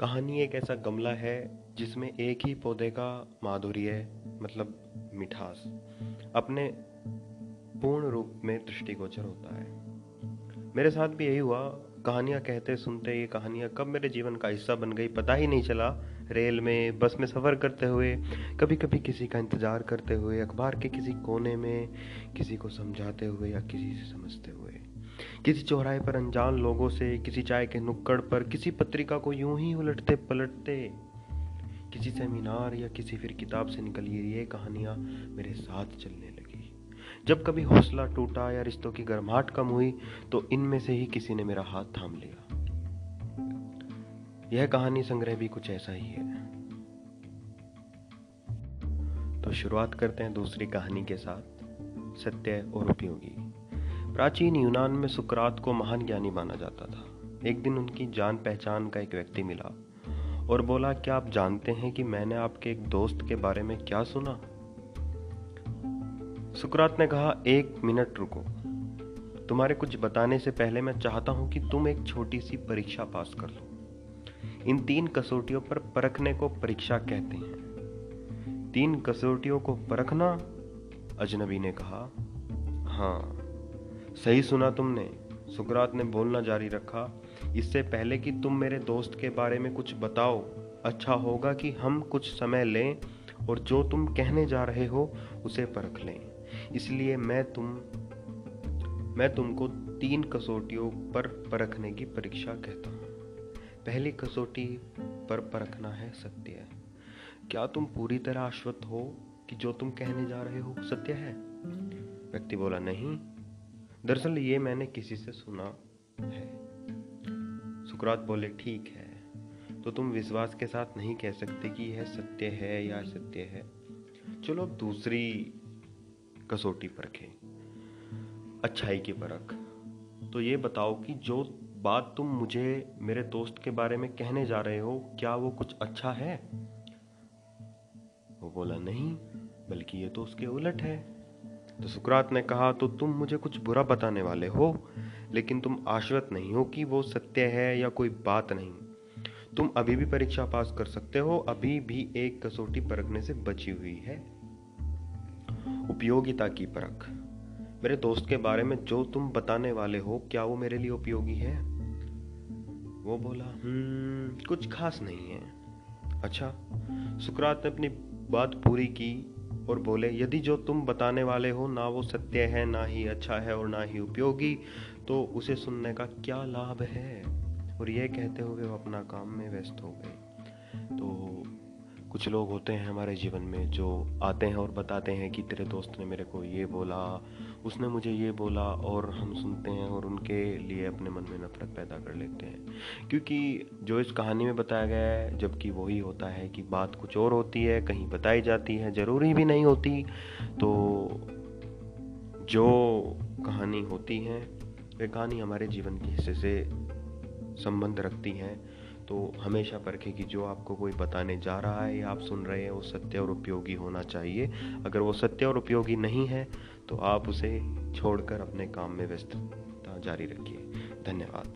कहानी एक ऐसा गमला है जिसमें एक ही पौधे का माधुर्य मतलब मिठास। अपने पूर्ण रूप में दृष्टिगोचर होता है। मेरे साथ भी यही हुआ। कहानियाँ कहते सुनते ये कहानियाँ कब मेरे जीवन का हिस्सा बन गई पता ही नहीं चला। रेल में, बस में सफ़र करते हुए कभी कभी किसी का इंतज़ार करते हुए, अखबार के किसी कोने में किसी को समझाते हुए या किसी से समझते हुए। किसी चौराहे पर अनजान लोगों से, किसी चाय के नुक्कड़ पर, किसी पत्रिका को यूँ ही उलटते पलटते, किसी सेमिनार या किसी फिर किताब से निकली ये कहानियाँ मेरे साथ चलने लगी। जब कभी हौसला टूटा या रिश्तों की गर्माहट कम हुई तो इनमें से ही किसी ने मेरा हाथ थाम लिया। यह कहानी संग्रह भी कुछ ऐसा ही है। तो शुरुआत करते हैं दूसरी कहानी के साथ, सत्य और उपयोगी। प्राचीन यूनान में सुकरात को महान ज्ञानी माना जाता था। एक दिन उनकी जान पहचान का एक व्यक्ति मिला और बोला, क्या आप जानते हैं कि मैंने आपके एक दोस्त के बारे में क्या सुना? सुकरात ने कहा, एक मिनट रुको। तुम्हारे कुछ बताने से पहले मैं चाहता हूँ कि तुम एक छोटी सी परीक्षा पास कर लो। इन तीन कसौटियों पर परखने को परीक्षा कहते हैं। तीन कसौटियों को परखना? अजनबी ने कहा हाँ। सही सुना तुमने, सुकरात ने बोलना जारी रखा, इससे पहले कि तुम मेरे दोस्त के बारे में कुछ बताओ अच्छा होगा कि हम कुछ समय लें और जो तुम कहने जा रहे हो, उसे परख लें। इसलिए मैं तुम, मैं तुमको तीन कसौटियों पर परखने की परीक्षा कहता हूँ। पहली कसौटी पर परखना है सत्य क्या तुम पूरी तरह आश्वत हो कि जो तुम कहने जा रहे हो सत्य है? व्यक्ति बोला, नहीं। दरअसल ये मैंने किसी से सुना है। सुकरात बोले, ठीक है। तो तुम विश्वास के साथ नहीं कह सकते कि यह सत्य है या सत्य है। चलो अब दूसरी कसौटी परखें अच्छाई की परख। तो ये बताओ कि जो बात तुम मुझे, मेरे दोस्त के बारे में कहने जा रहे हो, क्या वो कुछ अच्छा है? वो बोला, नहीं, बल्कि ये तो उसके उलट है। तो सुकरात ने कहा तो तुम मुझे कुछ बुरा बताने वाले हो, लेकिन तुम आश्वत नहीं हो कि वो सत्य है या कोई बात नहीं। तुम अभी भी परीक्षा पास कर सकते हो, अभी भी एक कसौटी परखने से बची हुई है। उपयोगिता की परख। मेरे दोस्त के बारे में जो तुम बताने वाले हो, क्या वो मेरे लिए उपयोगी है? वो बोला हम्म कुछ खास नहीं है। अच्छा। सुकरात ने अपनी बात पूरी की और बोले, यदि जो तुम बताने वाले हो, ना वो सत्य है, ना ही अच्छा है और ना ही उपयोगी तो उसे सुनने का क्या लाभ है? और ये कहते हुए वो अपना काम में व्यस्त हो गए तो कुछ लोग होते हैं हमारे जीवन में जो आते हैं और बताते हैं कि तेरे दोस्त ने मेरे को ये बोला उसने मुझे ये बोला और हम सुनते हैं और उनके लिए अपने मन में नफरत पैदा कर लेते हैं। क्योंकि जो इस कहानी में बताया गया है, जबकि वही होता है कि बात कुछ और होती है, कहीं बताई जाती है, ज़रूरी भी नहीं होती। तो जो कहानी होती है वे कहानी हमारे जीवन के हिस्से से संबंध रखती हैं। तो हमेशा परखें कि जो आपको कोई बताने जा रहा है या आप सुन रहे हैं, वो सत्य और उपयोगी होना चाहिए। अगर वो सत्य और उपयोगी नहीं है तो आप उसे छोड़कर अपने काम में व्यस्तता जारी रखिए। धन्यवाद।